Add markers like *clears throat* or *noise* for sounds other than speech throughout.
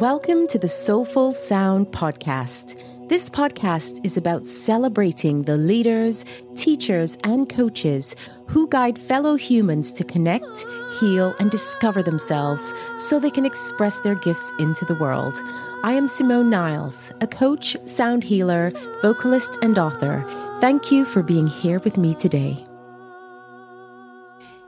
Welcome to the Soulful Sound Podcast. This podcast is about celebrating the leaders, teachers, and coaches who guide fellow humans to connect, heal, and discover themselves so they can express their gifts into the world. I am Simone Niles, a coach, sound healer, vocalist, and author. Thank you for being here with me today.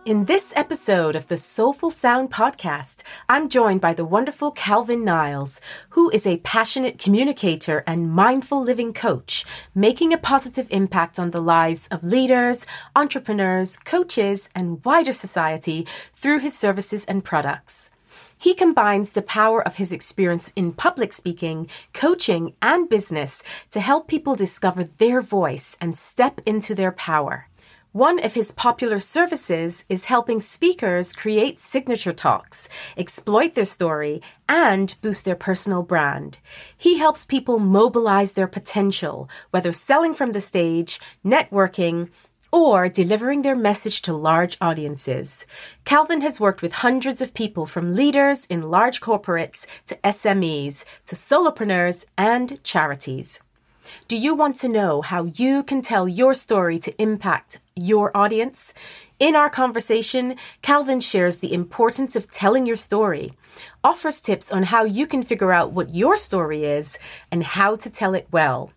In this episode of the Soulful Sound podcast, I'm joined by the wonderful Calvin Niles, who is a passionate communicator and mindful living coach, making a positive impact on the lives of leaders, entrepreneurs, coaches, and wider society through his services and products. He combines the power of his experience in public speaking, coaching, and business to help people discover their voice and step into their power. One of his popular services is helping speakers create signature talks, exploit their story, and boost their personal brand. He helps people mobilize their potential, whether selling from the stage, networking, or delivering their message to large audiences. Calvin has worked with hundreds of people from leaders in large corporates to SMEs to solopreneurs and charities. Do you want to know how you can tell your story to impact your audience? In our conversation, Calvin shares the importance of telling your story, offers tips on how you can figure out what your story is and how to tell it well.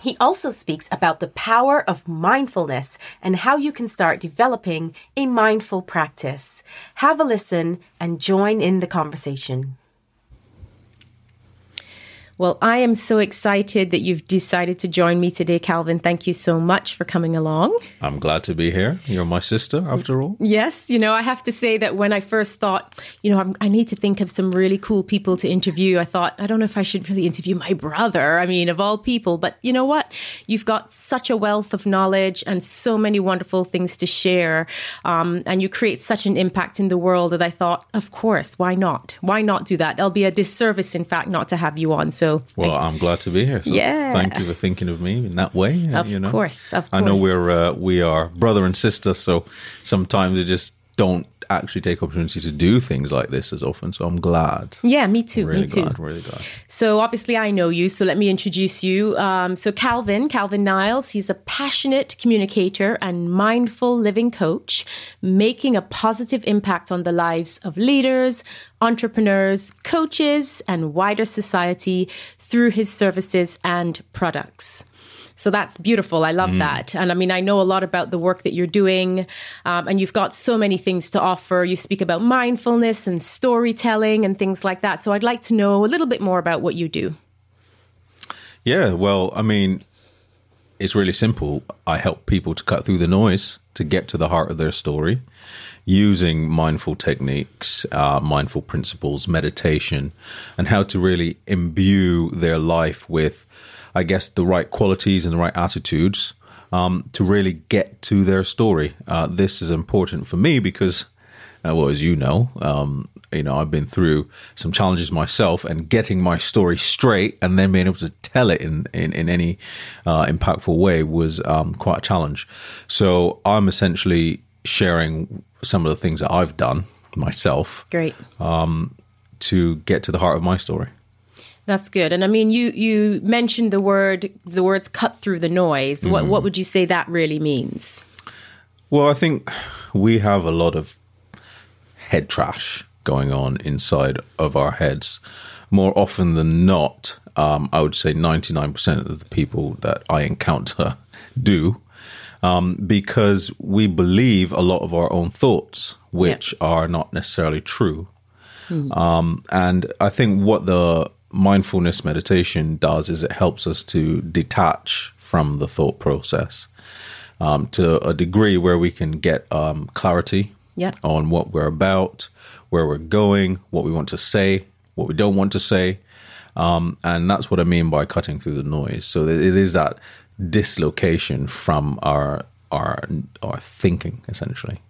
He also speaks about the power of mindfulness and how you can start developing a mindful practice. Have a listen and join in the conversation. Well, I am so excited that you've decided to join me today, Calvin. Thank you so much for coming along. I'm glad to be here. You're my sister, after all. Yes. You know, I have to say that when I first thought, you know, I'm, i need to think of some really cool people to interview, I thought, I don't know if I should really interview my brother. I mean, of all people. But you know what? You've got such a wealth of knowledge and so many wonderful things to share. Um, and you create such an impact in the world that I thought, of course, why not? Why not do that? It'll be a disservice, in fact, not to have you on. So, so, well, I'm glad to be here. So yeah, thank you for thinking of me in that way. Of you know, course, of course. I know we're uh, we are brother and sister, so sometimes it just don't actually take opportunity to do things like this as often. So I'm glad. Yeah, me too. Really me too. Glad, really glad. So obviously I know you. So let me introduce you. Um, so Calvin, Calvin Niles, he's a passionate communicator and mindful living coach, making a positive impact on the lives of leaders, entrepreneurs, coaches, and wider society through his services and products. So that's beautiful. I love mm. that. And I mean, I know a lot about the work that you're doing, um, and you've got so many things to offer. You speak about mindfulness and storytelling and things like that. So I'd like to know a little bit more about what you do. Yeah, well, I mean, it's really simple. I help people to cut through the noise to get to the heart of their story using mindful techniques, uh, mindful principles, meditation, and how to really imbue their life with I guess, the right qualities and the right attitudes um, to really get to their story. Uh, this is important for me because, uh, well, as you know, um, you know, I've been through some challenges myself, and getting my story straight and then being able to tell it in in, in any uh, impactful way was um, quite a challenge. So I'm essentially sharing some of the things that I've done myself. Great. Um, to get to the heart of my story. That's good. And I mean, you you mentioned the word the words cut through the noise. Mm. What what would you say that really means? Well, I think we have a lot of head trash going on inside of our heads. More often than not, um, I would say ninety nine percent of the people that I encounter *laughs* do. Um, because we believe a lot of our own thoughts, which yep. are not necessarily true. Mm. Um, and I think what the mindfulness meditation does is it helps us to detach from the thought process um, to a degree where we can get um, clarity yep. on what we're about, where we're going, what we want to say, what we don't want to say. Um, and that's what I mean by cutting through the noise. So it is that dislocation from our our our thinking essentially.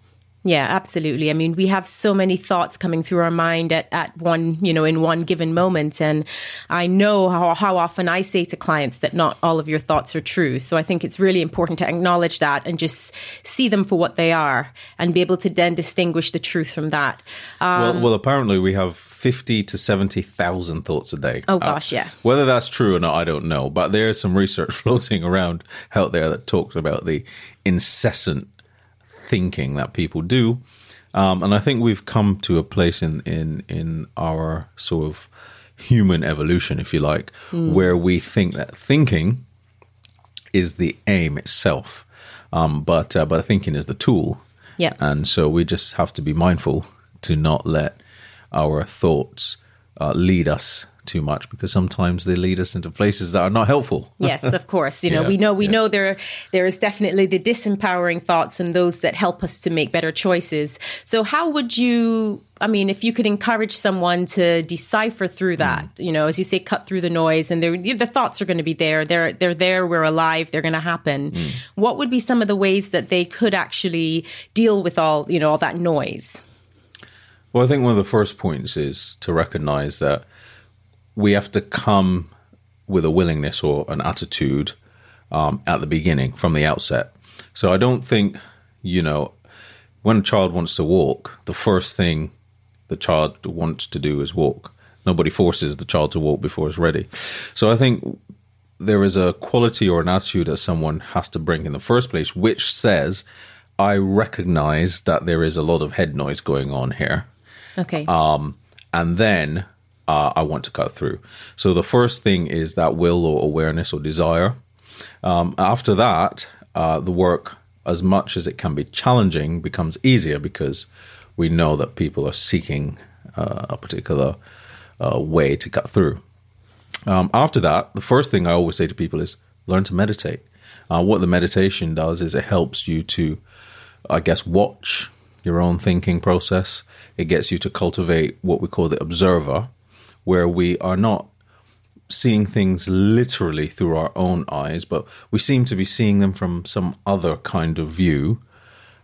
Yeah, absolutely. I mean, we have so many thoughts coming through our mind at, at one, you know, in one given moment. And I know how, how often I say to clients that not all of your thoughts are true. So I think it's really important to acknowledge that and just see them for what they are and be able to then distinguish the truth from that. Um, well, well, apparently we have 50 to 70,000 thoughts a day. Oh, gosh, uh, yeah. Whether that's true or not, I don't know. But there's some research *laughs* floating around out there that talks about the incessant thinking that people do. Um, and I think we've come to a place in, in, in our sort of human evolution, if you like, mm. where we think that thinking is the aim itself. Um, but uh, but thinking is the tool. Yeah. And so we just have to be mindful to not let our thoughts uh, lead us too much because sometimes they lead us into places that are not helpful. *laughs* yes, of course. You know, yeah, we know we yeah. know there there is definitely the disempowering thoughts and those that help us to make better choices. So how would you I mean, if you could encourage someone to decipher through that, mm. you know, as you say, cut through the noise, and the thoughts are going to be there. They're they're there. We're alive. They're going to happen. Mm. What would be some of the ways that they could actually deal with all you know all that noise? Well, I think one of the first points is to recognize that we have to come with a willingness or an attitude um, at the beginning from the outset. So I don't think, you know, when a child wants to walk, the first thing the child wants to do is walk. Nobody forces the child to walk before it's ready. So I think there is a quality or an attitude that someone has to bring in the first place, which says, I recognize that there is a lot of head noise going on here. Okay. Um, and then uh, I want to cut through. So the first thing is that will or awareness or desire. Um, after that, uh, the work, as much as it can be challenging, becomes easier because we know that people are seeking uh, a particular uh, way to cut through. Um, after that, the first thing I always say to people is learn to meditate. Uh, what the meditation does is it helps you to, I guess, watch your own thinking process. It gets you to cultivate what we call the observer, where we are not seeing things literally through our own eyes, but we seem to be seeing them from some other kind of view,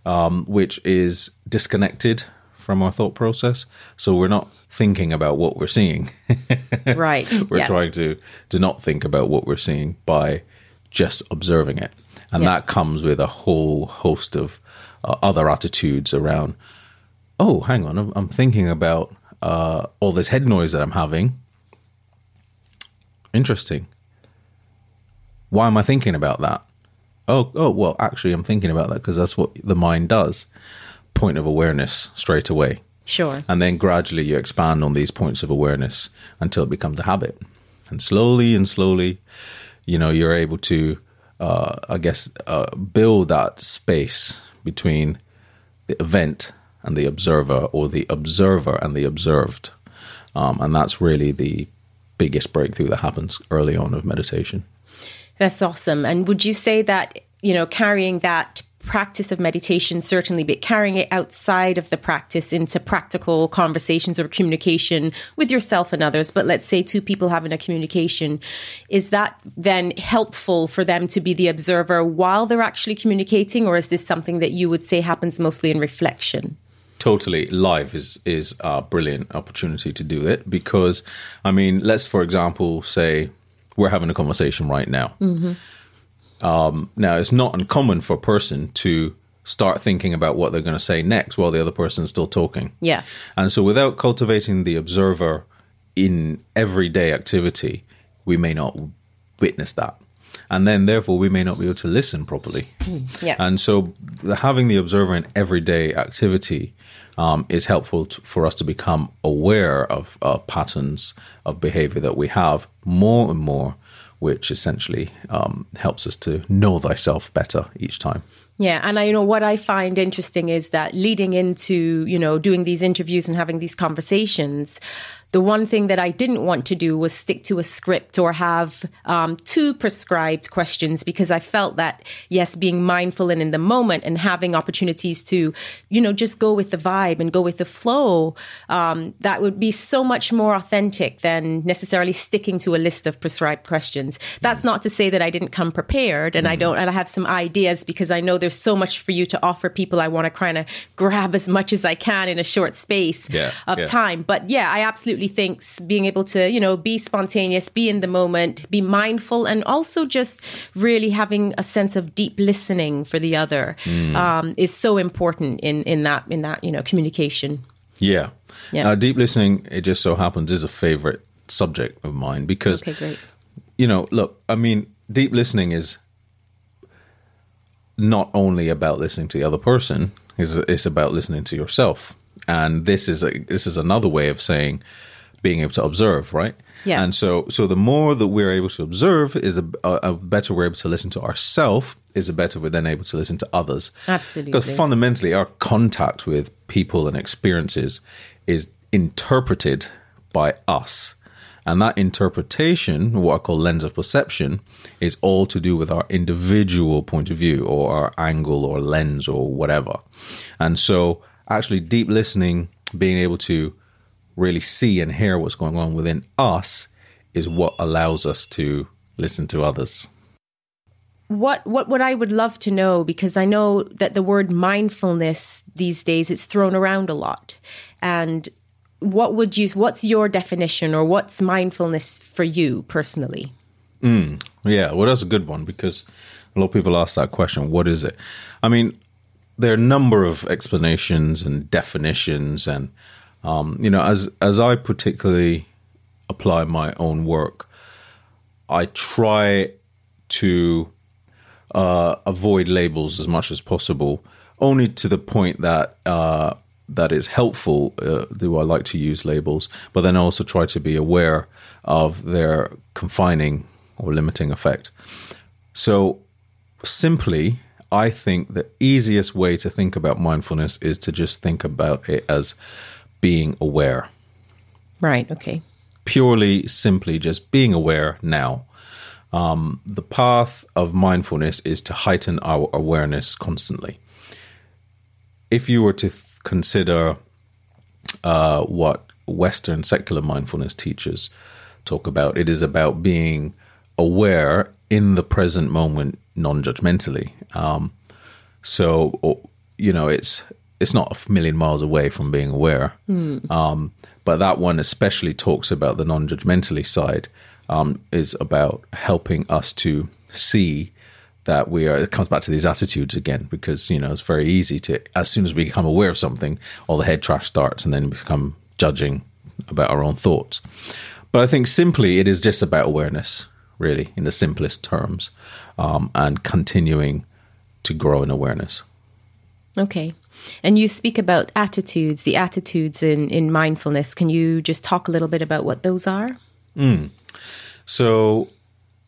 um, which is disconnected from our thought process. So we're not thinking about what we're seeing. *laughs* right. we're yeah. trying to to not think about what we're seeing by just observing it, and yeah. that comes with a whole host of uh, other attitudes around. Oh, hang on, I'm, I'm thinking about uh, all this head noise that I'm having. Interesting. Why am I thinking about that? Oh, oh, well, actually, I'm thinking about that because that's what the mind does. Point of awareness straight away. Sure. And then gradually you expand on these points of awareness until it becomes a habit. And slowly and slowly, you know, you're able to, uh, I guess, uh, build that space between the event and the observer, or the observer and the observed. Um, and that's really the biggest breakthrough that happens early on of meditation. That's awesome. And would you say that, you know, carrying that practice of meditation, certainly, but carrying it outside of the practice into practical conversations or communication with yourself and others. But let's say two people having a communication, is that then helpful for them to be the observer while they're actually communicating, or is this something that you would say happens mostly in reflection? Totally live is is a brilliant opportunity to do it because I mean, let's for example say we're having a conversation right now. Mm-hmm. Um, now, it's not uncommon for a person to start thinking about what they're going to say next while the other person is still talking. Yeah, and so without cultivating the observer in everyday activity, we may not witness that and then therefore we may not be able to listen properly. Mm, yeah. And so the, having the observer in everyday activity um, is helpful to, for us to become aware of uh, patterns of behavior that we have more and more, which essentially um, helps us to know thyself better each time. Yeah, and I you know what I find interesting is that leading into you know doing these interviews and having these conversations, the one thing that I didn't want to do was stick to a script or have um, two prescribed questions because I felt that, yes, being mindful and in the moment and having opportunities to, you know, just go with the vibe and go with the flow, um, that would be so much more authentic than necessarily sticking to a list of prescribed questions. That's not to say that I didn't come prepared and mm-hmm. I don't, and I have some ideas because I know there's so much for you to offer people. I want to kind of grab as much as I can in a short space yeah, of yeah. time. But yeah, I absolutely think being able to, you know, be spontaneous, be in the moment, be mindful, and also just really having a sense of deep listening for the other mm. um, is so important in in that in that you know communication. Yeah, yeah. Uh, deep listening, it just so happens, is a favorite subject of mine because, okay. You know, look, I mean, deep listening is not only about listening to the other person; it's, it's about listening to yourself and this is a this is another way of saying being able to observe, right? Yeah. And so, so the more that we're able to observe, is a, a better we're able to listen to ourselves. Is a better we're then able to listen to others. Absolutely. Because fundamentally, our contact with people and experiences is interpreted by us. And that interpretation, what I call lens of perception, is all to do with our individual point of view or our angle or lens or whatever. And so actually deep listening, being able to really see and hear what's going on within us is what allows us to listen to others. What what what I would love to know because I know that the word mindfulness these days it's thrown around a lot. And what would you what's your definition or what's mindfulness for you personally? Mm, yeah, well that's a good one because a lot of people ask that question, what is it? I mean, there are a number of explanations and definitions, and um, you know, as as I particularly apply my own work, I try to uh, avoid labels as much as possible, only to the point that uh, that is helpful. Uh, do I like to use labels? But then I also try to be aware of their confining or limiting effect. So simply, I think the easiest way to think about mindfulness is to just think about it as being aware. Right. Okay. Purely, simply just being aware now. Um, the path of mindfulness is to heighten our awareness constantly. If you were to th- consider uh, what Western secular mindfulness teachers talk about, it is about being aware in the present moment non-judgmentally. Um, so you know, it's it's not a million miles away from being aware. Mm. Um, but that one especially talks about the non-judgmentally side. Um, is about helping us to see that we are. It comes back to these attitudes again because you know it's very easy to as soon as we become aware of something, all the head trash starts, and then we become judging about our own thoughts. But I think simply it is just about awareness, really, in the simplest terms um, and continuing to grow in awareness. Okay. And you speak about attitudes, the attitudes in, in mindfulness. Can you just talk a little bit about what those are? Mm. So,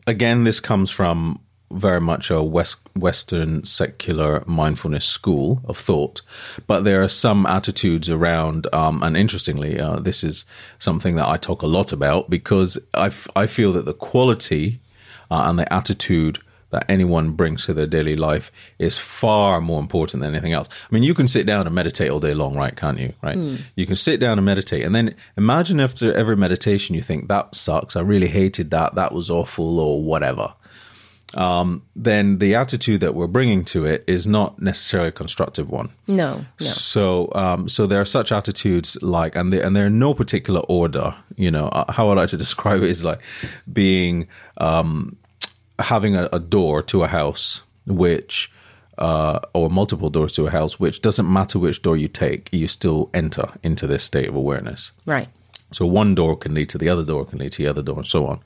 again, this comes from very much a West, Western secular mindfulness school of thought, but there are some attitudes around. Um, and interestingly, uh, this is something that I talk a lot about because I, f- I feel that the quality uh, and the attitude that anyone brings to their daily life is far more important than anything else. I mean, you can sit down and meditate all day long, right? Can't you? Right? Mm. You can sit down and meditate, and then imagine after every meditation you think that sucks. I really hated that. That was awful, or whatever. Um, then the attitude that we're bringing to it is not necessarily a constructive one. No, no. So, um, so there are such attitudes like, and they, and they're in no particular order. You know, uh, how I like to *laughs* describe it is like being um, having a, a door to a house which uh, or multiple doors to a house, which doesn't matter which door you take, you still enter into this state of awareness. Right. So one door can lead to the other door, can lead to the other door, and so on.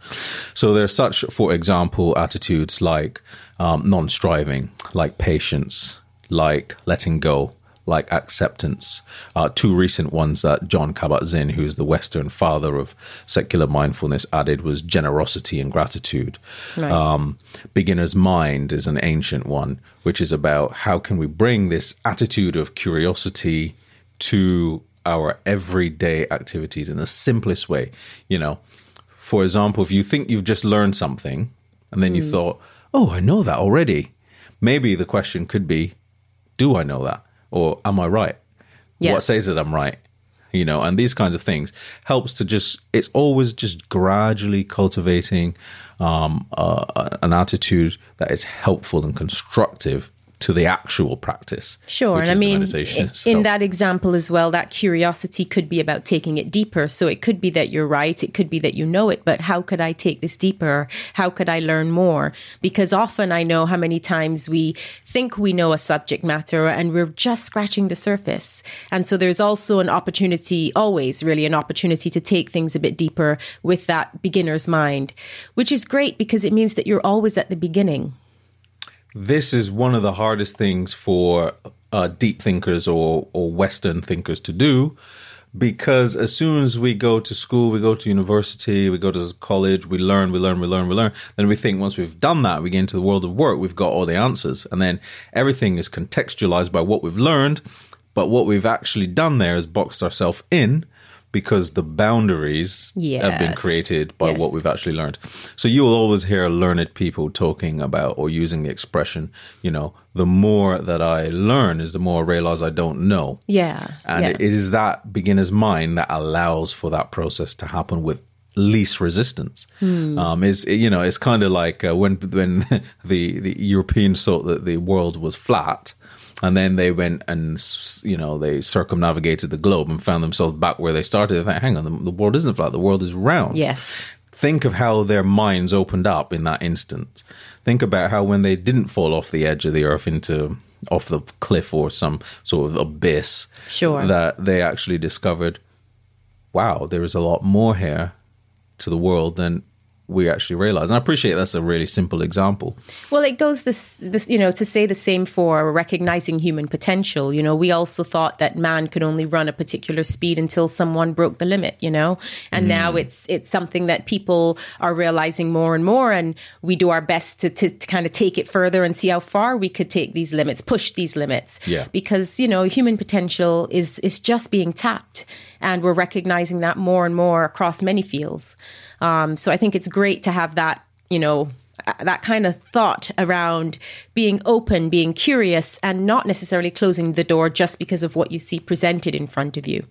So there are such, for example, attitudes like um, non-striving, like patience, like letting go, like acceptance. Uh, two recent ones that Jon Kabat-Zinn, who's the Western father of secular mindfulness, added was generosity and gratitude. Right. Um, beginner's mind is an ancient one, which is about how can we bring this attitude of curiosity to our everyday activities in the simplest way. You know, for example, if you think you've just learned something and then you Mm. thought, oh, I know that already, maybe the question could be, do I know that? Or am I right? Yeah. What says that I'm right? You know, and these kinds of things helps to just, it's always just gradually cultivating um, uh, an attitude that is helpful and constructive to the actual practice. Sure. And I mean, in, in that example as well, that curiosity could be about taking it deeper. So it could be that you're right. It could be that you know it, but how could I take this deeper? How could I learn more? Because often I know how many times we think we know a subject matter and we're just scratching the surface. And so there's also an opportunity, always really an opportunity to take things a bit deeper with that beginner's mind, which is great because it means that you're always at the beginning. This is one of the hardest things for uh, deep thinkers or or Western thinkers to do, because as soon as we go to school, we go to university, we go to college, we learn, we learn, we learn, we learn. Then we think once we've done that, we get into the world of work, we've got all the answers, and then everything is contextualized by what we've learned. But what we've actually done there is boxed ourselves in because the boundaries have been created by Yes. what we've actually learned. So you will always hear learned people talking about or using the expression, you know, the more that I learn is the more I realize I don't know. Yeah. And yeah. it is that beginner's mind that allows for that process to happen with least resistance. Hmm. Um, is you know, it's kind of like uh, when when *laughs* the the Europeans thought that the world was flat, and then they went and you know they circumnavigated the globe and found themselves back where they started. They think, hang on, the, the world isn't flat. The world is round. Yes. Think of how their minds opened up in that instant. Think about how when they didn't fall off the edge of the earth into off the cliff or some sort of abyss, Sure. that they actually discovered, wow, there is a lot more here to the world than we actually realize. And I appreciate that's a really simple example. Well, it goes this, this, you know, to say the same for recognizing human potential. You know, we also thought that man could only run a particular speed until someone broke the limit. You know, and hmm. now it's it's something that people are realizing more and more, and we do our best to, to to kind of take it further and see how far we could take these limits, push these limits. Yeah. because you know, human potential is is just being tapped, and we're recognizing that more and more across many fields. Um, so I think it's great to have that, you know, that kind of thought around being open, being curious, and not necessarily closing the door just because of what you see presented in front of you.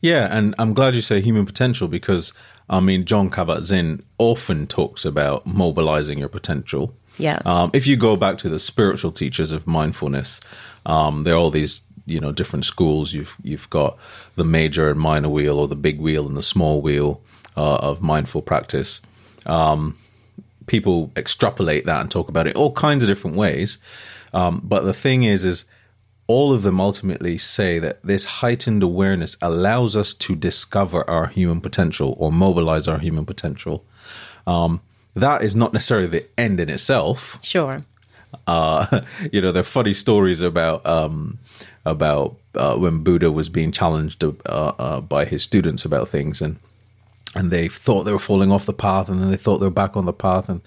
Yeah, and I'm glad you say human potential because I mean Jon Kabat-Zinn often talks about mobilizing your potential. Yeah. Um, if you go back to the spiritual teachers of mindfulness, um, there are all these you know different schools. You've you've got the major and minor wheel, or the big wheel and the small wheel uh, of mindful practice. Um, people extrapolate that and talk about it all kinds of different ways. Um, but the thing is, is all of them ultimately say that this heightened awareness allows us to discover our human potential or mobilize our human potential. Um, that is not necessarily the end in itself. Sure. Uh, *laughs* you know, there are funny stories about um, about uh, when Buddha was being challenged uh, uh, by his students about things, and and they thought they were falling off the path, and then they thought they were back on the path, and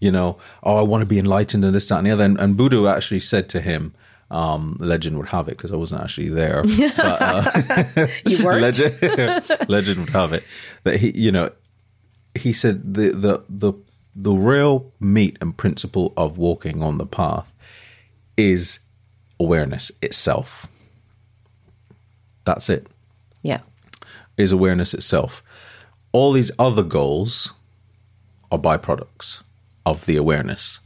you know, oh, I want to be enlightened, and this, that, and the other. And, and Buddha actually said to him, um, legend would have it because I wasn't actually there. *laughs* But, uh, *laughs* You *laughs* weren't? legend, legend would have it that he, you know, he said the the the the real meat and principle of walking on the path is awareness itself. That's it. Yeah. Is awareness itself. All these other goals are byproducts of the awareness.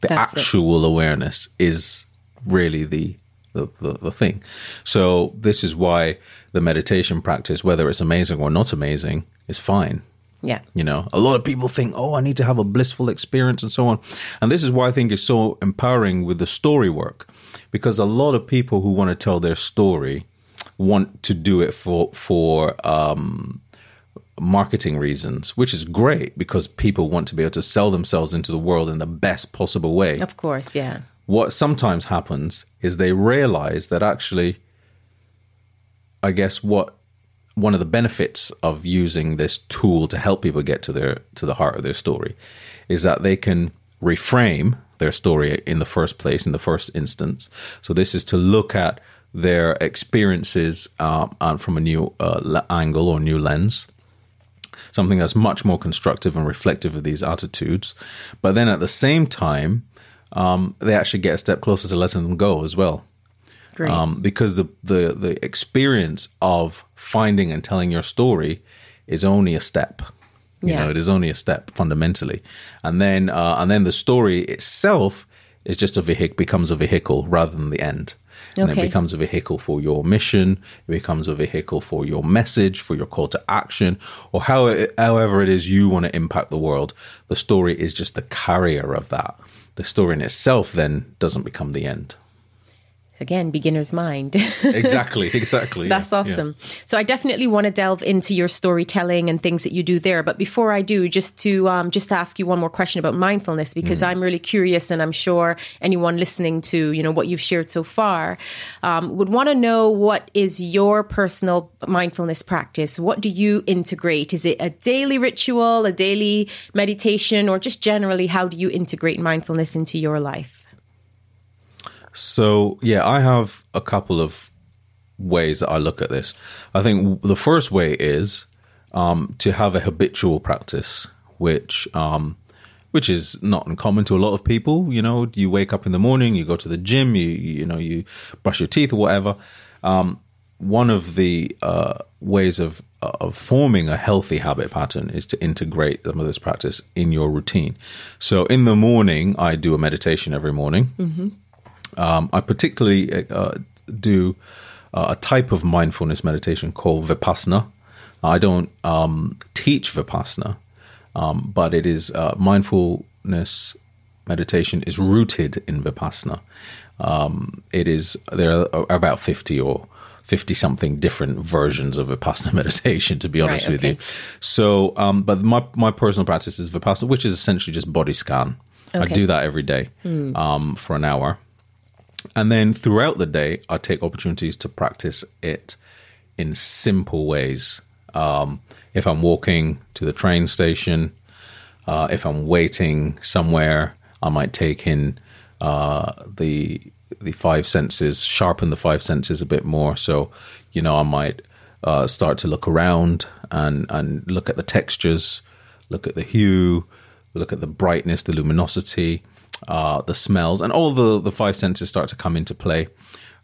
The That's it. actual awareness is really the, the the the thing. So this is why the meditation practice, whether it's amazing or not amazing, is fine. Yeah. You know, a lot of people think, oh, I need to have a blissful experience and so on. And this is why I think it's so empowering with the story work, because a lot of people who want to tell their story want to do it for for um, marketing reasons, which is great because people want to be able to sell themselves into the world in the best possible way Of course. Yeah. what sometimes happens is they realize that actually i guess what one of the benefits of using this tool to help people get to their to the heart of their story is that they can reframe their story in the first place in the first instance so this is to look at their experiences uh, from a new uh, angle or new lens something that's much more constructive and reflective of these attitudes. But then at the same time, um, they actually get a step closer to letting them go as well. Great. Um, because the, the the experience of finding and telling your story is only a step. You Yeah. know, it is only a step fundamentally, and then uh, and then the story itself is just a vehicle becomes a vehicle rather than the end. And Okay. it becomes a vehicle for your mission. It becomes a vehicle for your message, for your call to action, or how however it is you want to impact the world. The story is just the carrier of that. The story in itself then doesn't become the end. Again, beginner's mind. Exactly, *laughs* exactly. That's yeah. awesome. So I definitely want to delve into your storytelling and things that you do there. But before I do, just to um, just to ask you one more question about mindfulness Mm. because I'm really curious, and I'm sure anyone listening to you know what you've shared so far um, would want to know what is your personal mindfulness practice. What do you integrate? Is it a daily ritual, a daily meditation, or just generally how do you integrate mindfulness into your life? So, yeah, I have a couple of ways that I look at this. I think the first way is um, to have a habitual practice, which um, which is not uncommon to a lot of people. You know, you wake up in the morning, you go to the gym, you you know, you brush your teeth or whatever. Um, one of the uh, ways of of forming a healthy habit pattern is to integrate some of this practice in your routine. So, in the morning, I do a meditation every morning. Um, I particularly uh, do uh, a type of mindfulness meditation called Vipassana. I don't um, teach Vipassana, um, but it is uh, mindfulness meditation is rooted in Vipassana. Um, it is there are about fifty or fifty something different versions of Vipassana *laughs* meditation. To be honest Right, with you, so um, but my my personal practice is Vipassana, which is essentially just body scan. I do that every day um, for an hour. And then throughout the day, I take opportunities to practice it in simple ways. Um, if I'm walking to the train station, uh, if I'm waiting somewhere, I might take in uh, the the five senses, sharpen the five senses a bit more. So, you know, I might uh, start to look around and and look at the textures, look at the hue, look at the brightness, the luminosity, uh, the smells, and all the the five senses start to come into play.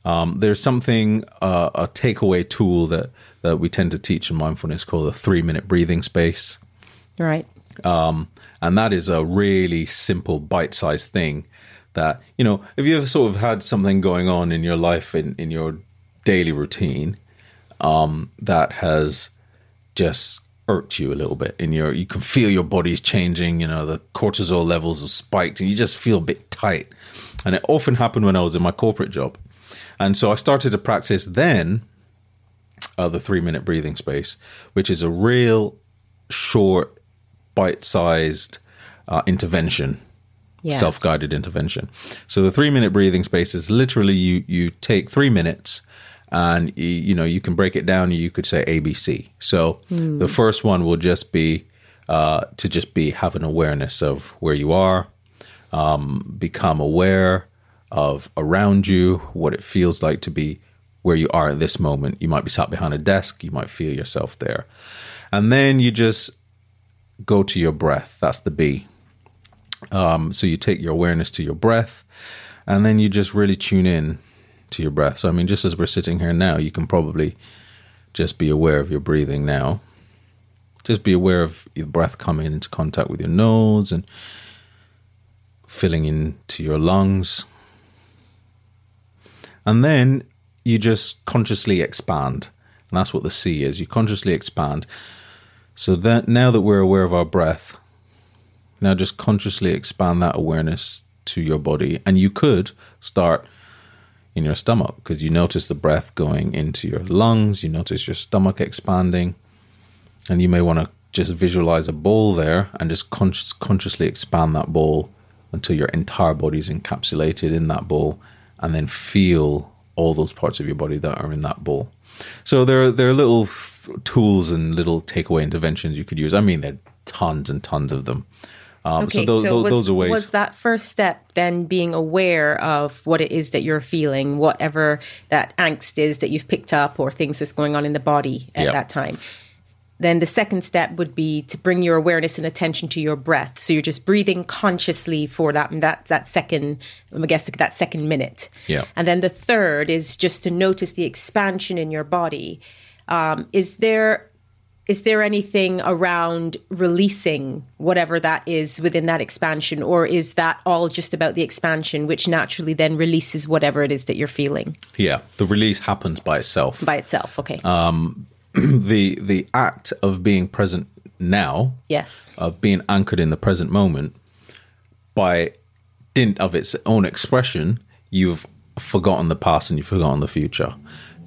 Um, there's something uh, a takeaway tool that that we tend to teach in mindfulness called the three minute breathing space. Right. Um, and that is a really simple, bite sized thing that, you know, if you ever sort of had something going on in your life, in, in your daily routine, um, that has just irked you a little bit in your, you can feel your body's changing, you know, the cortisol levels have spiked and you just feel a bit tight. And it often happened when I was in my corporate job. And so I started to practice then uh, the three minute breathing space, which is a real short, bite sized uh, intervention, Yeah. self guided intervention. So the three minute breathing space is literally you you take three minutes. And you, know you can break it down. You could say ABC. So the first one will just be uh, to just be have an awareness of where you are, um, become aware of around you, what it feels like to be where you are at this moment. You might be sat behind a desk, you might feel yourself there. And then you just go to your breath. That's the B. Um, so you take your awareness to your breath, and then you just really tune in to your breath. So, I mean, just as we're sitting here now, you can probably just be aware of your breathing now. Just be aware of your breath coming into contact with your nose and filling into your lungs. And then you just consciously expand. And that's what the C is. You consciously expand. So that now that we're aware of our breath, now just consciously expand that awareness to your body. And you could start in your stomach because you notice the breath going into your lungs, you notice your stomach expanding, and you may want to just visualize a ball there and just conscious, consciously expand that ball until your entire body is encapsulated in that ball and then feel all those parts of your body that are in that ball. So there are there are little tools and little takeaway interventions you could use. I mean, there are tons and tons of them. Um, so those, those, was, those are ways. Was that first step then being aware of what it is that you're feeling, whatever that angst is that you've picked up or things that's going on in the body at Yeah. that time? Then the second step would be to bring your awareness and attention to your breath. So you're just breathing consciously for that that that second, I guess that second minute. Yeah. And then the third is just to notice the expansion in your body. Um, is there is there anything around releasing whatever that is within that expansion, or is that all just about the expansion, which naturally then releases whatever it is that you're feeling yeah, the release happens by itself. by itself? Okay. Um, *clears throat* the the act of being present now, yes. of being anchored in the present moment, by dint of its own expression, you've forgotten the past and you've forgotten the future.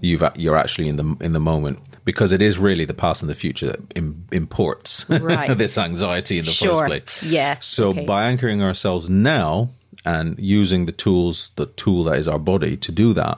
You've you're actually in the in the moment because it is really the past and the future that Im- imports Right. *laughs* this anxiety in the Sure. first place. Yes. So Okay. by anchoring ourselves now and using the tools, the tool that is our body to do that,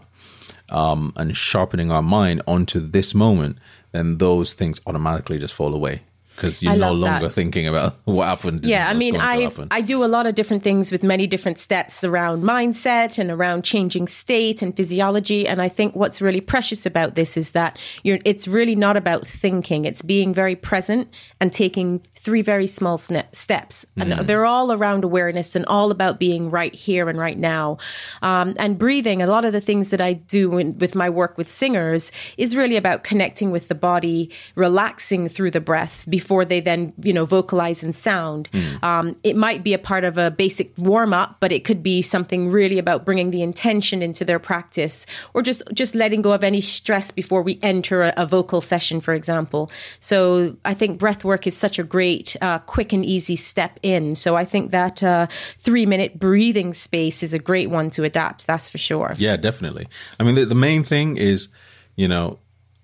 um, and sharpening our mind onto this moment, then those things automatically just fall away because you're no love that. longer thinking about *laughs* what happened. Yeah, I mean, I. I do a lot of different things with many different steps around mindset and around changing state and physiology. And I think what's really precious about this is that you're. It's really not about thinking; it's being very present and taking three very small sne- steps, and Mm. they're all around awareness and all about being right here and right now, um, and breathing. A lot of the things that I do in, with my work with singers is really about connecting with the body, relaxing through the breath before they then you know vocalize in sound. Um, it might be a part of a basic warm up, but it could be something really about bringing the intention into their practice, or just just letting go of any stress before we enter a, a vocal session, for example. So I think breath work is such a great, uh, quick and easy step in. So I think that uh, three minute breathing space is a great one to adapt. That's for sure. Yeah, definitely. I mean, the, the main thing is, you know,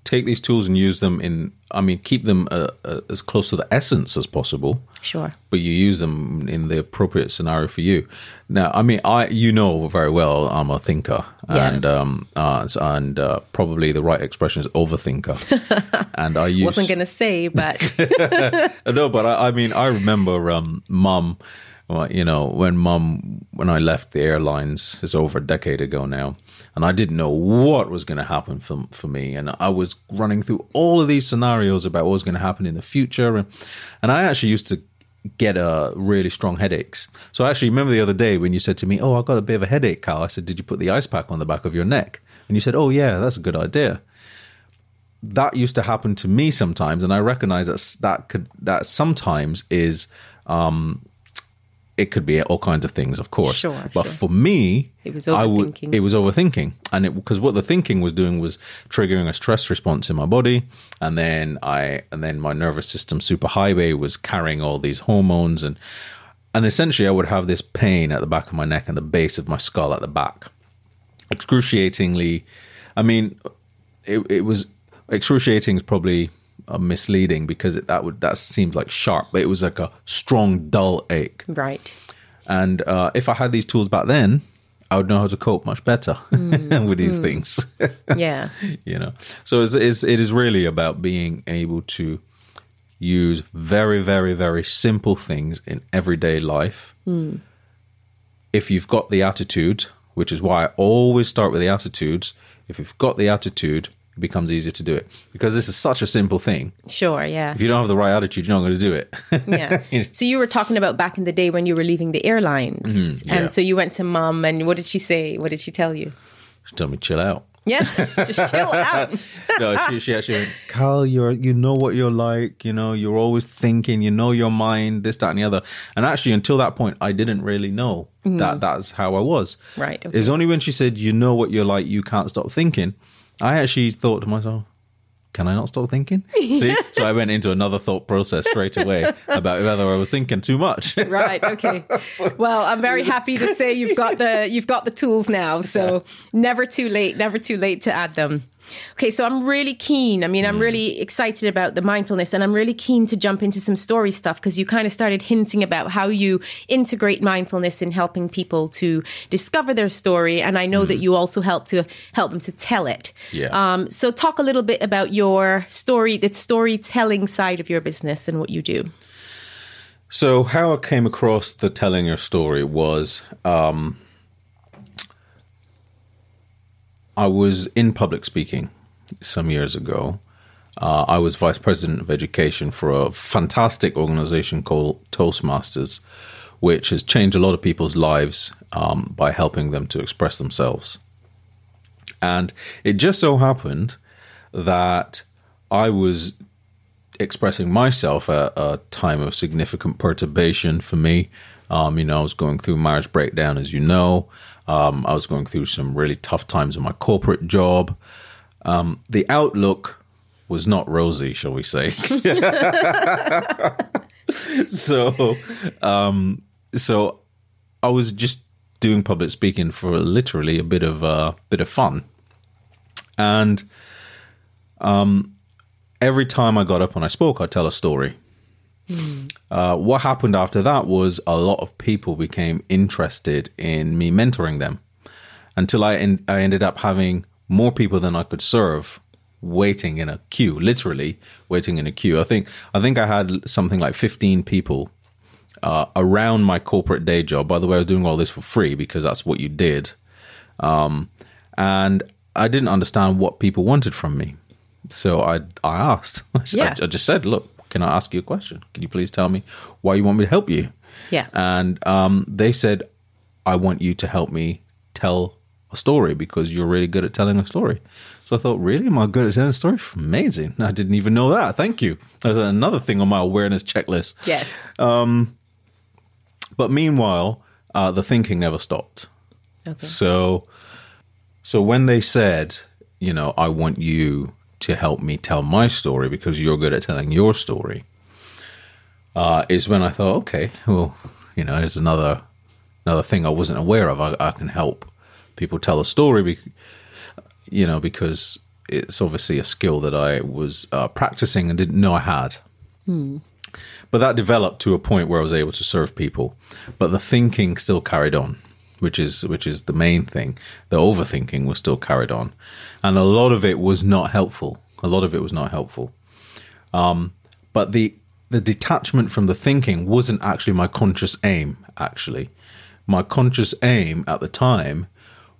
take these tools and use them in. I mean, keep them uh, uh, as close to the essence as possible. Sure. But you use them in the appropriate scenario for you. Now, I mean, I you know very well I'm a thinker, Yeah. and um, uh, and uh, probably the right expression is overthinker. *laughs* and I use Wasn't going to say, but *laughs* no, but I, I mean, I remember um, mum, well, you know, when mum, when I left the airlines, it's over a decade ago now, and I didn't know what was going to happen for, for me. And I was running through all of these scenarios about what was going to happen in the future. And, and I actually used to get uh, really strong headaches. So I actually remember the other day when you said to me, Oh, I got a bit of a headache, Carl. I said, Did you put the ice pack on the back of your neck? And you said, Oh, yeah, that's a good idea that used to happen to me sometimes, and I recognize that that could that sometimes is um, it could be all kinds of things, of course. Sure, but sure. for me, It was overthinking. it was overthinking, and it because what the thinking was doing was triggering a stress response in my body, and then I and then my nervous system superhighway was carrying all these hormones and and essentially I would have this pain at the back of my neck and the base of my skull at the back, excruciatingly. I mean, it, it was excruciating is probably uh, misleading because it, that would that seems like sharp, but it was like a strong, dull ache. right. And uh, if I had these tools back then, I would know how to cope much better *laughs* with these things. *laughs* Yeah. *laughs* you know, so it's, it's, it is really about being able to use very, very, very simple things in everyday life. If you've got the attitude, which is why I always start with the attitudes. If you've got the attitude, it becomes easier to do it because this is such a simple thing. Sure. Yeah. If you don't have the right attitude, you're not going to do it. *laughs* yeah. So you were talking about back in the day when you were leaving the airlines, Mm-hmm. yeah. and so you went to mom, and what did she say? What did she tell you? She told me, chill out. Yeah, just chill *laughs* out. no, she, she actually went, Carl, you're, you know what you're like, you know, you're always thinking, you know your mind, this, that, and the other. And actually, until that point, I didn't really know that that's how I was. Right, okay. It's only when she said, you know what you're like, you can't stop thinking, I actually thought to myself, can I not stop thinking? *laughs* See? So I went into another thought process straight away about whether I was thinking too much. *laughs* Right. Okay. *laughs* Well, I'm very happy to say you've got the you've got the tools now. So never too late. Never too late to add them. Okay, so I'm really keen. I mean, I'm really excited about the mindfulness and I'm really keen to jump into some story stuff because you kind of started hinting about how you integrate mindfulness in helping people to discover their story. And I know that you also help to help them to tell it. Yeah. Um, so talk a little bit about your story, the storytelling side of your business and what you do. So, how I came across the telling your story was um, I was in public speaking some years ago. Uh, I was vice president of education for a fantastic organization called Toastmasters, which has changed a lot of people's lives um, by helping them to express themselves. And it just so happened that I was expressing myself at a time of significant perturbation for me. Um, you know, I was going through marriage breakdown, as you know. Um, I was going through some really tough times in my corporate job. Um, the outlook was not rosy, shall we say? *laughs* so, um, so I was just doing public speaking for literally a bit of a uh, bit of fun, and um, every time I got up and I spoke, I'd tell a story. Mm. Uh, what happened after that was a lot of people became interested in me mentoring them until I, en- I ended up having more people than I could serve waiting in a queue, literally waiting in a queue. I think I think I had something like 15 people uh, around my corporate day job. By the way, I was doing all this for free because that's what you did. Um, and I didn't understand what people wanted from me. So I I asked. yeah. *laughs* I, I just said, "Look, can I ask you a question? Can you please tell me why you want me to help you?" Yeah. And um, they said, "I want you to help me tell a story because you're really good at telling a story." So I thought, really, am I good at telling a story? Amazing! I didn't even know that. Thank you. That's another thing on my awareness checklist. Yes. Um, but meanwhile, uh, the thinking never stopped. Okay. So, so when they said, you know, I want you to help me tell my story because you're good at telling your story, uh, is when I thought, okay, well, you know, there's another another thing I wasn't aware of. I, I can help people tell a story, be, you know, because it's obviously a skill that I was uh, practicing and didn't know I had. Hmm. But that developed to a point where I was able to serve people, but the thinking still carried on which is which is the main thing. The overthinking was still carried on, and a lot of it was not helpful. A lot of it was not helpful. Um, but the the detachment from the thinking wasn't actually my conscious aim. Actually, my conscious aim at the time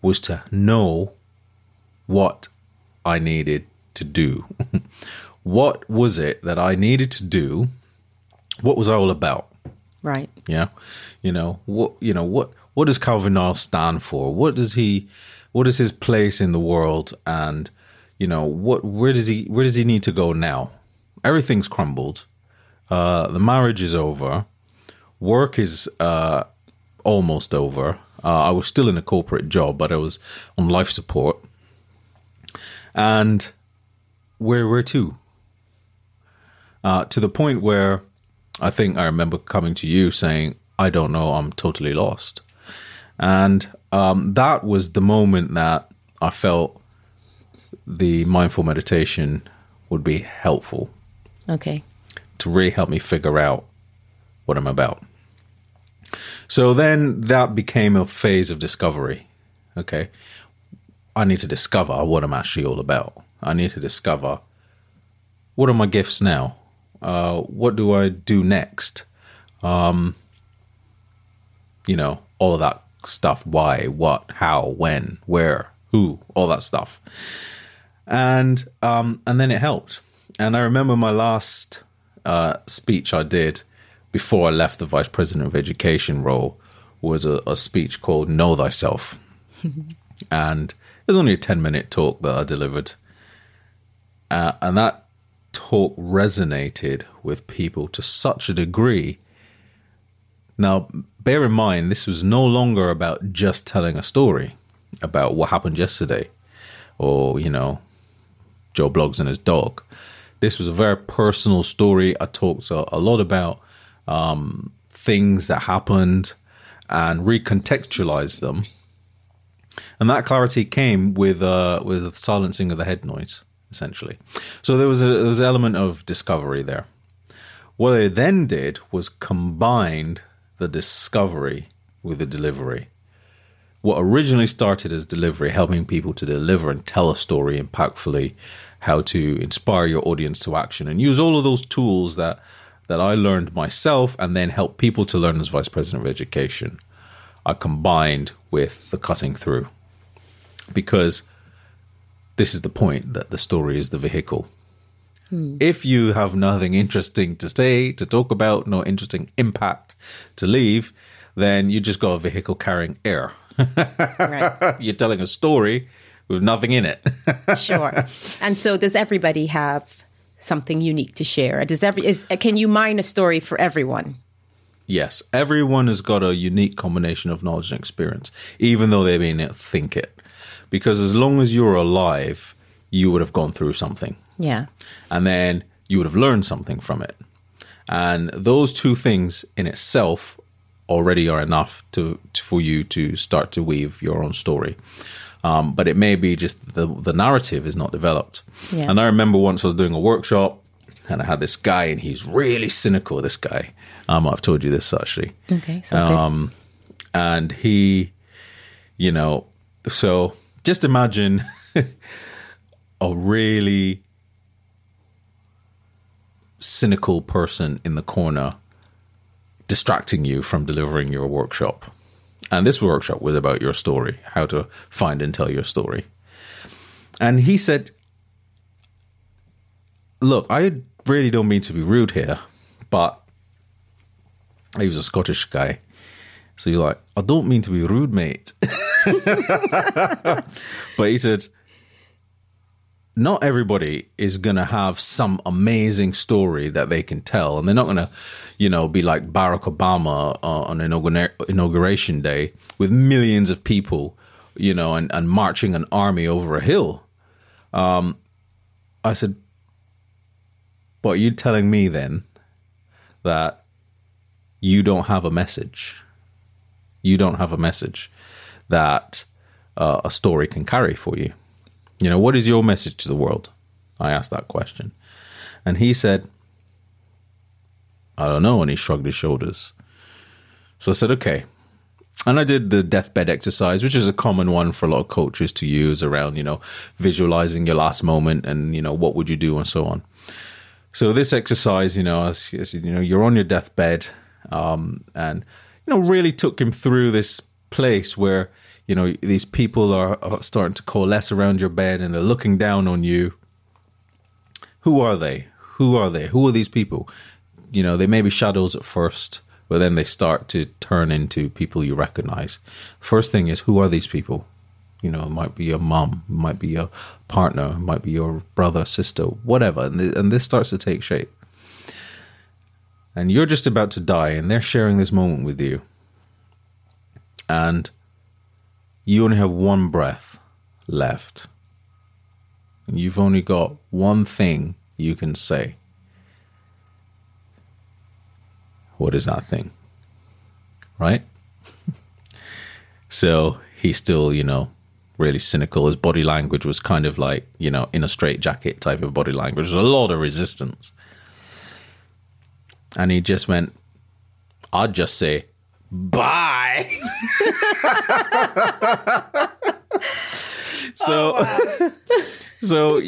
was to know what I needed to do. *laughs* what was it that I needed to do? What was I all about? Right. Yeah. You know, what you know, what what does Calvin Niles stand for? What does he what is his place in the world and you know what where does he where does he need to go now? Everything's crumbled. Uh, the marriage is over. Work is uh, almost over. Uh, I was still in a corporate job, but I was on life support. And where where to? Uh, to the point where I think I remember coming to you saying, "I don't know. I'm totally lost." And um, that was the moment that I felt the mindful meditation would be helpful. Okay. To really help me figure out what I'm about. So then that became a phase of discovery. Okay. I need to discover what I'm actually all about. I need to discover what are my gifts now? Uh, what do I do next? Um, you know, all of that stuff why, what, how, when, where, who, all that stuff. And um, and then it helped. And I remember my last uh, speech I did before I left the vice president of education role was a, a speech called "Know Thyself," *laughs* and it was only a ten minute talk that I delivered, uh, and that talk resonated with people to such a degree. Now, bear in mind, this was no longer about just telling a story about what happened yesterday or, you know, Joe Bloggs and his dog. This was a very personal story. I talked a, a lot about um, things that happened and recontextualized them. And that clarity came with uh, with silencing of the head noise, essentially. So there was a there was an element of discovery there. What I then did was combined the discovery with the delivery. What originally started as delivery, helping people to deliver and tell a story impactfully, how to inspire your audience to action, and use all of those tools that that I learned myself and then helped people to learn as vice president of education are combined with the cutting through. Because this is the point that the story is the vehicle. Hmm. If you have nothing interesting to say, to talk about, no interesting impact to leave, then you just got a vehicle carrying air. right. *laughs* You're telling a story with nothing in it. *laughs* sure. And so, does everybody have something unique to share? Does every is can you mine a story for everyone? Yes, everyone has got a unique combination of knowledge and experience, even though they may not think it. Because as long as you're alive, you would have gone through something. Yeah. And then you would have learned something from it. And those two things in itself already are enough to, to for you to start to weave your own story. Um, but it may be just the the narrative is not developed. Yeah. And I remember once I was doing a workshop, and I had this guy, and he's really cynical. This guy, um, I've told you this actually. Okay. Um, and he, you know, so just imagine *laughs* a really cynical person in the corner distracting you from delivering your workshop. And this workshop was about your story, how to find and tell your story. And he said, Look, I really don't mean to be rude here, but he was a Scottish guy. So you're like, I don't mean to be rude, mate. *laughs* but he said, not everybody is going to have some amazing story that they can tell. And they're not going to, you know, be like Barack Obama uh, on inauguration day with millions of people, you know, and, and marching an army over a hill. Um, I said, but you telling me then that you don't have a message? You don't have a message that uh, a story can carry for you. You know, what is your message to the world? I asked that question. And he said, I don't know. And he shrugged his shoulders. So I said, okay. And I did the deathbed exercise, which is a common one for a lot of coaches to use around, you know, visualizing your last moment and, you know, what would you do and so on. So this exercise, you know, as, as you know, you're on your deathbed, um, and you know, really took him through this place where you know these people are, are starting to coalesce around your bed and they're looking down on you. Who are they? Who are they? Who are these people? You know they may be shadows at first but then they start to turn into people you recognize. First thing is who are these people? You know it might be your mom it might be your partner it might be your brother sister whatever and, th- and this starts to take shape. And you're just about to die and they're sharing this moment with you. And you only have one breath left. And You've only got one thing you can say. What is that thing? Right? *laughs* so he's still, you know, really cynical. His body language was kind of like, you know, in a straight jacket type of body language. There's a lot of resistance. And he just went, I'd just say, bye. *laughs* so, oh, wow. *laughs* so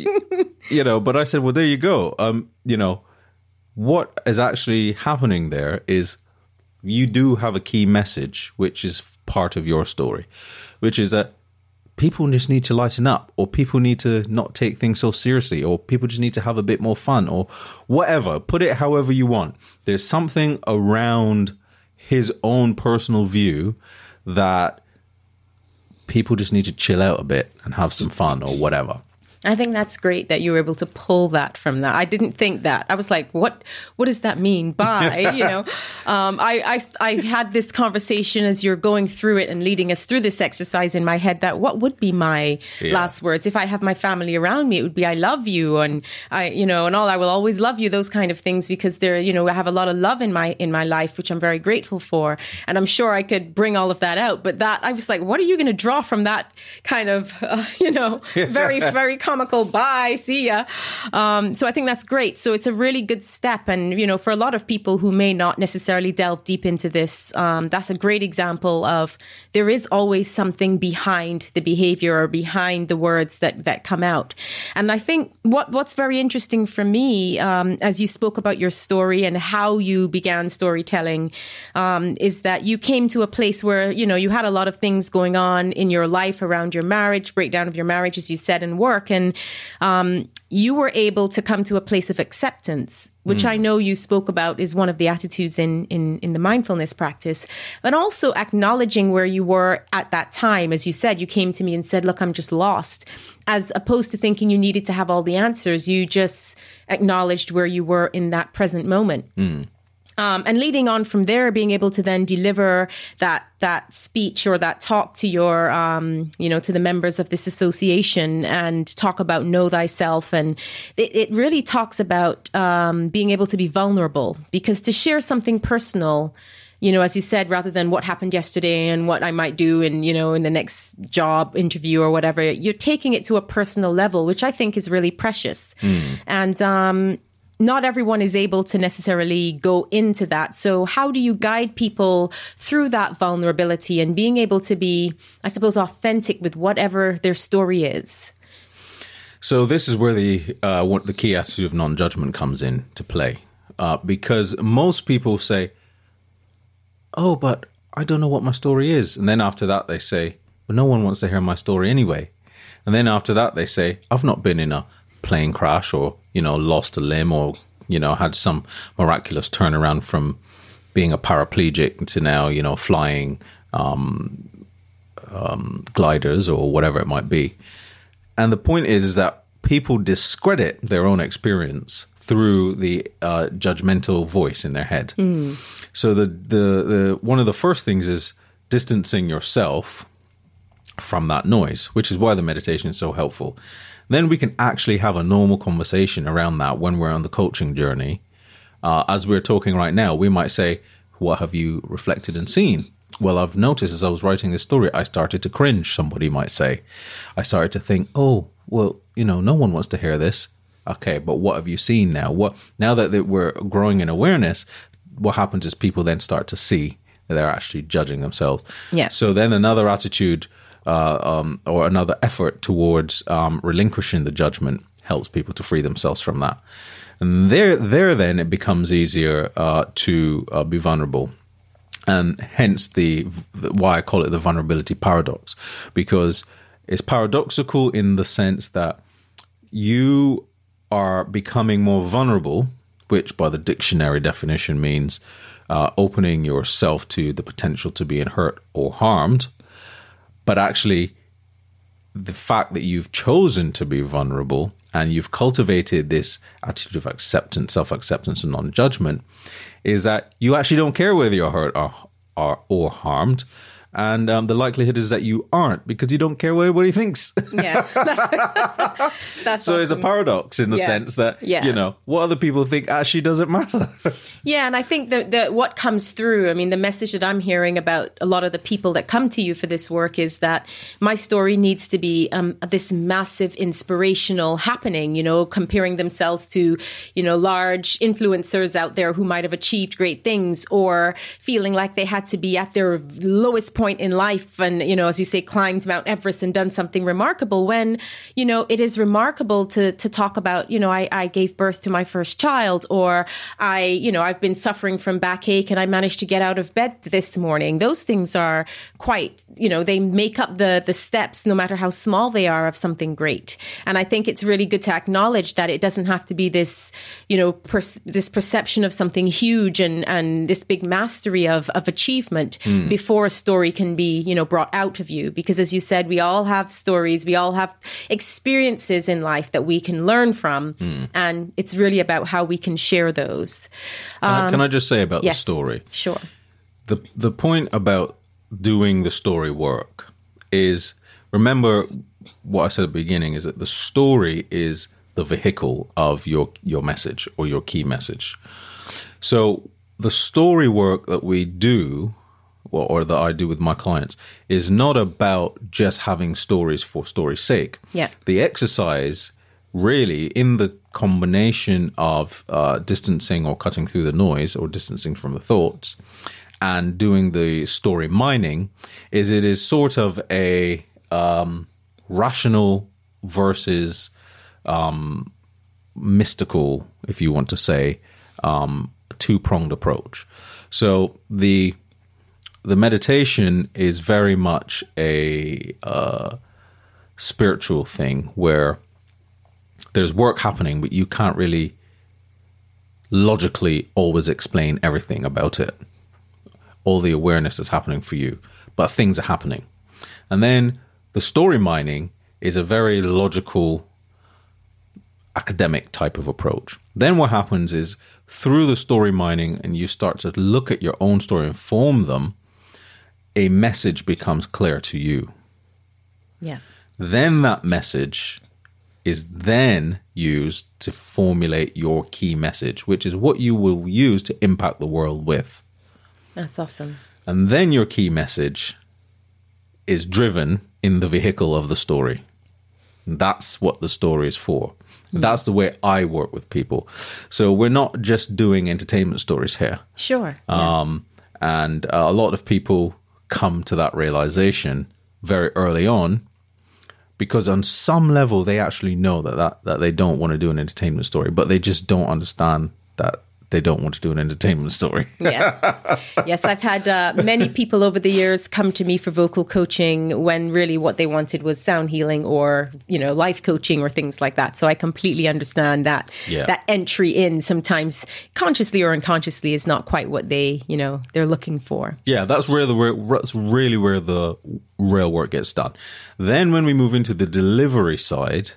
you know, but I said, well, there you go. Um, you know, what is actually happening there is you do have a key message, which is part of your story, which is that people just need to lighten up, or people need to not take things so seriously, or people just need to have a bit more fun, or whatever. Put it however you want. There's something around his own personal view that people just need to chill out a bit and have some fun or whatever. I think that's great that you were able to pull that from that. I didn't think that. I was like, what what does that mean by, *laughs* you know? Um, I, I I had this conversation as you're going through it and leading us through this exercise in my head that what would be my yeah. last words if I have my family around me? It would be I love you and I you know and all I will always love you those kind of things because they're you know I have a lot of love in my in my life which I'm very grateful for and I'm sure I could bring all of that out. But that I was like, what are you going to draw from that kind of uh, *laughs* you know very *laughs* very comical. Bye, see ya. Um, so I think that's great. So it's a really good step, and you know, for a lot of people who may not necessarily delve deep into this, um, that's a great example of there is always something behind the behavior or behind the words that that come out. And I think what what's very interesting for me, um, as you spoke about your story and how you began storytelling, um, is that you came to a place where you know you had a lot of things going on in your life around your marriage, breakdown of your marriage, as you said, and work, and um, you were able to come to a place of acceptance, which I know you spoke about is one of the attitudes in, in, in the mindfulness practice, but also acknowledging where you were at that time. As you said, you came to me and said, Look, I'm just lost. As opposed to thinking you needed to have all the answers, you just acknowledged where you were in that present moment. Um, and leading on from there, being able to then deliver that that speech or that talk to your, um, you know, to the members of this association and talk about know thyself, and it, it really talks about um, being able to be vulnerable because to share something personal. You know, as you said, rather than what happened yesterday and what I might do in, you know, in the next job interview or whatever, you're taking it to a personal level, which I think is really precious. And um, not everyone is able to necessarily go into that. So, how do you guide people through that vulnerability and being able to be, I suppose, authentic with whatever their story is? So this is where the uh, what the key attitude of non-judgment comes in to play, uh, because most people say, "Oh, but I don't know what my story is," and then after that they say, "Well, no one wants to hear my story anyway," and then after that they say, "I've not been in a plane crash or you know lost a limb or you know had some miraculous turnaround from being a paraplegic to now you know flying um, um, gliders or whatever it might be." And the point is, is that people discredit their own experience through the uh, judgmental voice in their head. So the, the the one of the first things is distancing yourself from that noise, which is why the meditation is so helpful. Then we can actually have a normal conversation around that when we're on the coaching journey. Uh, as we're talking right now, we might say, "What have you reflected and seen?" Well, I've noticed as I was writing this story, I started to cringe. Somebody might say, I started to think, "Oh, well, you know, no one wants to hear this." Okay, but what have you seen now? What now that we're growing in awareness, what happens is people then start to see that they're actually judging themselves. Yeah. So then another attitude uh, um, or another effort towards um, relinquishing the judgment helps people to free themselves from that. And there, there, then it becomes easier uh, to uh, be vulnerable, and hence the, the why I call it the vulnerability paradox, because it's paradoxical in the sense that you are becoming more vulnerable, which by the dictionary definition means uh, opening yourself to the potential to being hurt or harmed. But actually, the fact that you've chosen to be vulnerable and you've cultivated this attitude of acceptance, self acceptance, and non judgment is that you actually don't care whether you're hurt or, or, or harmed. And um, the likelihood is that you aren't because you don't care what everybody thinks. Yeah, *laughs* that's, that's so it's a paradox in the Yeah. sense that, Yeah. you know, what other people think actually doesn't matter. *laughs* Yeah, and I think that the, what comes through, I mean, the message that I'm hearing about a lot of the people that come to you for this work is that my story needs to be um, this massive inspirational happening, you know, comparing themselves to, you know, large influencers out there who might have achieved great things or feeling like they had to be at their lowest point in life and, you know, as you say, climbed Mount Everest and done something remarkable when, you know, it is remarkable to, to talk about, you know, I, I gave birth to my first child or I, you know, I've been suffering from backache and I managed to get out of bed this morning. Those things are quite, you know, they make up the the steps no matter how small they are of something great. And I think it's really good to acknowledge that it doesn't have to be this, you know, per, this perception of something huge and and this big mastery of of achievement hmm. before a story can be, you know, brought out of you because as you said, we all have stories, we all have experiences in life that we can learn from hmm. and it's really about how we can share those. Can, I, can I um, just say about Yes. the story? Sure. the the point about doing the story work is remember what I said at the beginning is that the story is the vehicle of your your message or your key message. So the story work that we do or, or that I do with my clients is not about just having stories for story's sake. Yeah. The exercise really in the combination of uh, distancing or cutting through the noise or distancing from the thoughts and doing the story mining is it is sort of a um, rational versus um, mystical, if you want to say, um, two pronged approach. So the the meditation is very much a uh, spiritual thing where there's work happening, but you can't really logically always explain everything about it. All the awareness is happening for you, but things are happening. And then the story mining is a very logical, academic type of approach. Then what happens is through the story mining, and you start to look at your own story and form them, a message becomes clear to you. Yeah. Then that message is then used to formulate your key message, which is what you will use to impact the world with. That's awesome. And then your key message is driven in the vehicle of the story. That's what the story is for. That's the way I work with people. So we're not just doing entertainment stories here. Sure. Yeah. Um, and uh, a lot of people come to that realization very early on because on some level they actually know that, that, that they don't want to do an entertainment story, but they just don't understand that they don't want to do an entertainment story. *laughs* yeah. Yes, I've had uh, many people over the years come to me for vocal coaching when really what they wanted was sound healing or, you know, life coaching or things like that. So I completely understand that Yeah. that entry in sometimes consciously or unconsciously is not quite what they, you know, they're looking for. Yeah, that's where the where- that's really where the real work gets done. Then when we move into the delivery side,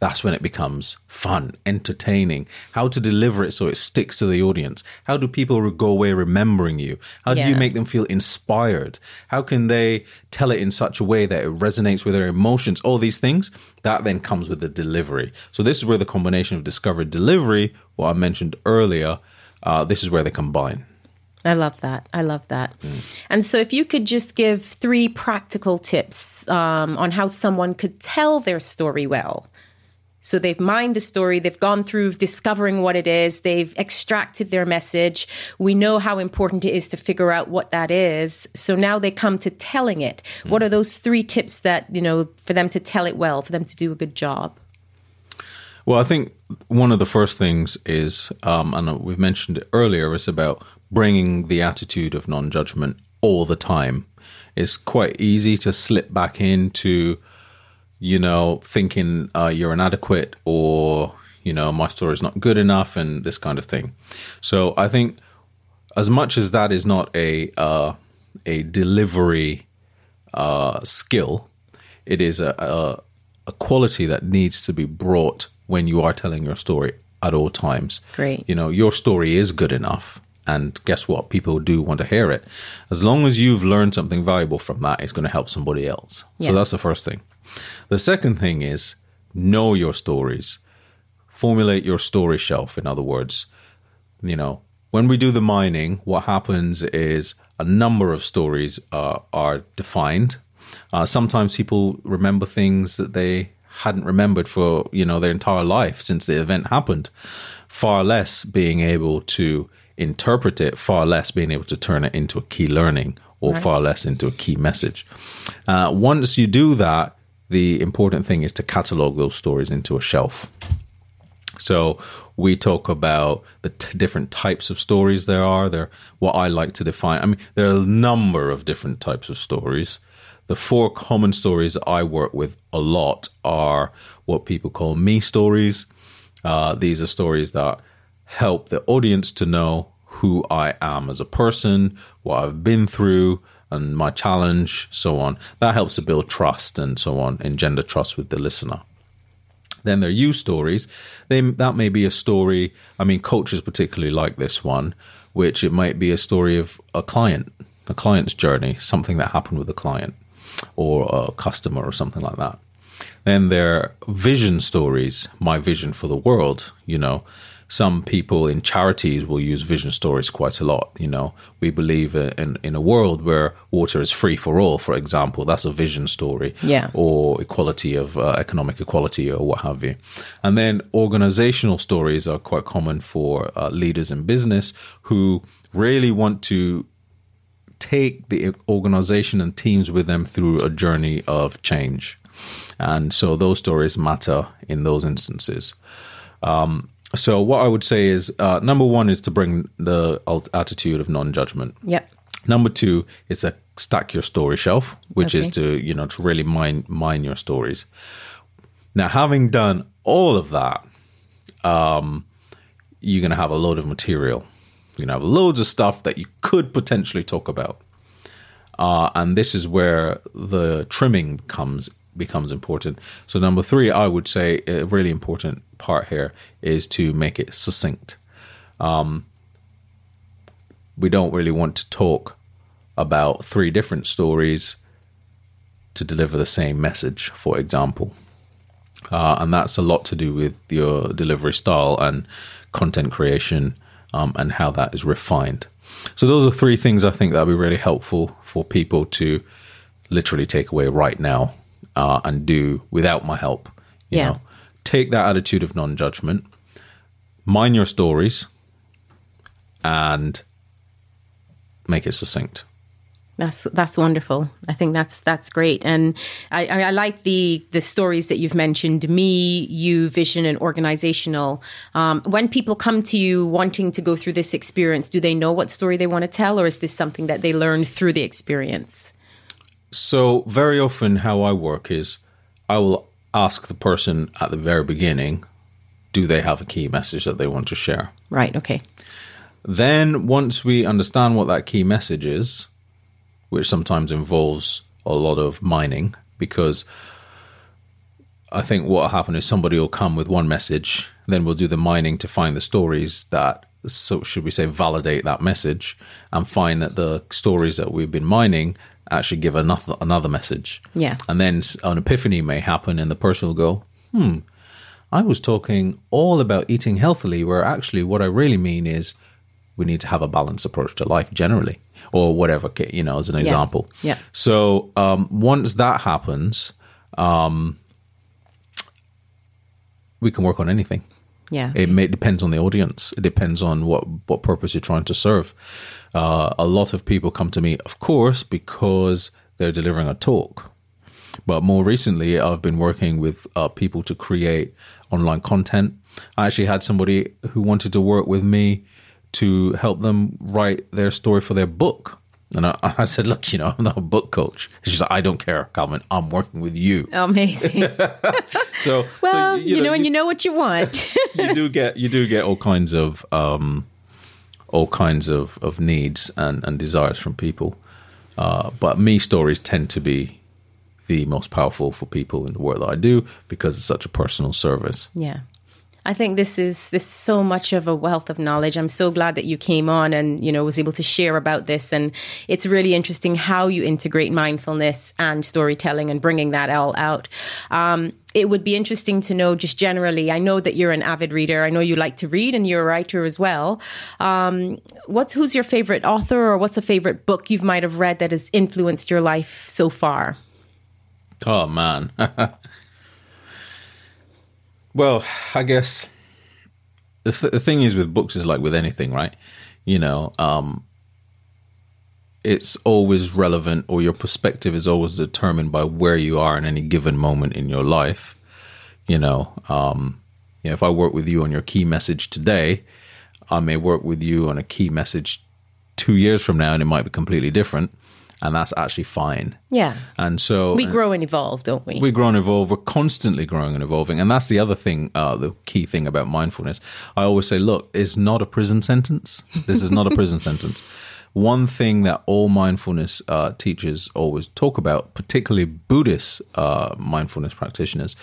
that's when it becomes fun, entertaining. How to deliver it so it sticks to the audience. How do people go away remembering you? How do you make them feel inspired? How can they tell it in such a way that it resonates with their emotions? All these things that then comes with the delivery. So this is where the combination of discovery delivery, what I mentioned earlier, uh, this is where they combine. I love that. I love that. And so, if you could just give three practical tips um, on how someone could tell their story well. So, they've mined the story, they've gone through discovering what it is, they've extracted their message. We know how important it is to figure out what that is. So, now they come to telling it. What are those three tips that, you know, for them to tell it well, for them to do a good job? Well, I think one of the first things is, um, and we've mentioned it earlier, is about bringing the attitude of non judgment all the time. It's quite easy to slip back into, you know, thinking uh, you're inadequate or, you know, my story is not good enough and this kind of thing. So I think as much as that is not a, uh, a delivery uh, skill, it is a, a, a quality that needs to be brought when you are telling your story at all times. Great. You know, your story is good enough. And guess what? People do want to hear it. As long as you've learned something valuable from that, it's going to help somebody else. Yeah. So that's the first thing. The second thing is know your stories. Formulate your story shelf, in other words. You know, when we do the mining, what happens is a number of stories uh, are defined. Uh, sometimes people remember things that they hadn't remembered for you know their entire life since the event happened. Far less being able to interpret it, far less being able to turn it into a key learning, or far less into a key message. Uh, once you do that, the important thing is to catalog those stories into a shelf. So we talk about the t- different types of stories there are. There, what I like to define. I mean, there are a number of different types of stories. The four common stories I work with a lot are what people call me stories. Uh, these are stories that help the audience to know who I am as a person, what I've been through, and my challenge, so on. That helps to build trust and so on, engender trust with the listener. Then there are you stories. They, that may be a story. I mean, coaches particularly like this one, which it might be a story of a client, a client's journey, something that happened with a client or a customer or something like that. Then there are vision stories, my vision for the world, you know. Some people in charities will use vision stories quite a lot. You know, we believe in, in a world where water is free for all, for example. That's a vision story. Yeah. Or equality of uh, economic equality or what have you. And then organizational stories are quite common for uh, leaders in business who really want to take the organization and teams with them through a journey of change. And so those stories matter in those instances. Um, so what I would say is uh, number one is to bring the attitude of non-judgment. Yep. Number two is to stack your story shelf, which Okay. is to you know to really mine mine your stories. Now, having done all of that, um, you're going to have a load of material. You're going to have loads of stuff that you could potentially talk about, uh, and this is where the trimming comes becomes important. So, number three, I would say a really important part here is to make it succinct. Um, we don't really want to talk about three different stories to deliver the same message, for example. Uh, and that's a lot to do with your delivery style and content creation um, and how that is refined. So, those are three things I think that would be really helpful for people to literally take away right now uh, and do without my help. You Yeah. know, take that attitude of non judgment, mind your stories, and make it succinct. That's that's wonderful. I think that's that's great, and I, I, I like the the stories that you've mentioned. Me, you, vision, and organizational. Um, when people come to you wanting to go through this experience, do they know what story they want to tell, or is this something that they learn through the experience? So, very often, how I work is I will ask the person at the very beginning, do they have a key message that they want to share? Right. Okay. Then, once we understand what that key message is, which sometimes involves a lot of mining, because I think what will happen is somebody will come with one message, then we'll do the mining to find the stories that, so should we say, validate that message, and find that the stories that we've been mining actually give another another message. Yeah. and then an epiphany may happen, and the person will go, "Hmm, I was talking all about eating healthily, where actually what I really mean is we need to have a balanced approach to life generally, or whatever, you know, as an example. Yeah. So um, once that happens, um, we can work on anything. Yeah. It may depends on the audience. It depends on what what purpose you're trying to serve. Uh, a lot of people come to me, of course, because they're delivering a talk. But more recently, I've been working with uh, people to create online content. I actually had somebody who wanted to work with me to help them write their story for their book. And I, *laughs* I said, look, you know, I'm not a book coach. She's like, I don't care, Calvin. I'm working with you. Amazing. *laughs* *laughs* So, well, so, you, know, and you know what you want. you do get you do get all kinds of um, all kinds of, of needs and, and desires from people. Uh, but me stories tend to be the most powerful for people in the work that I do because it's such a personal service. Yeah. I think this is this is so much of a wealth of knowledge. I'm so glad that you came on and you know was able to share about this and it's really interesting how you integrate mindfulness and storytelling and bringing that all out. Um, it would be interesting to know just generally. I know that you're an avid reader. I know you like to read and you're a writer as well. Um, what's who's your favorite author or what's a favorite book you might have read that has influenced your life so far? Oh man. *laughs* well, I guess the, th- the thing is with books is like with anything, right? You know, um, it's always relevant, or your perspective is always determined by where you are in any given moment in your life. You know, um, you know, if I work with you on your key message today, I may work with you on a key message two years from now, and it might be completely different, and that's actually fine. Yeah. And so We grow and evolve, don't we? we grow and evolve. We're constantly growing and evolving, and that's the other thing. Uh, the key thing about mindfulness, I always say, look, it's not a prison sentence. This is not a prison *laughs* sentence. One thing that all mindfulness uh, teachers always talk about, particularly Buddhist uh, mindfulness practitioners,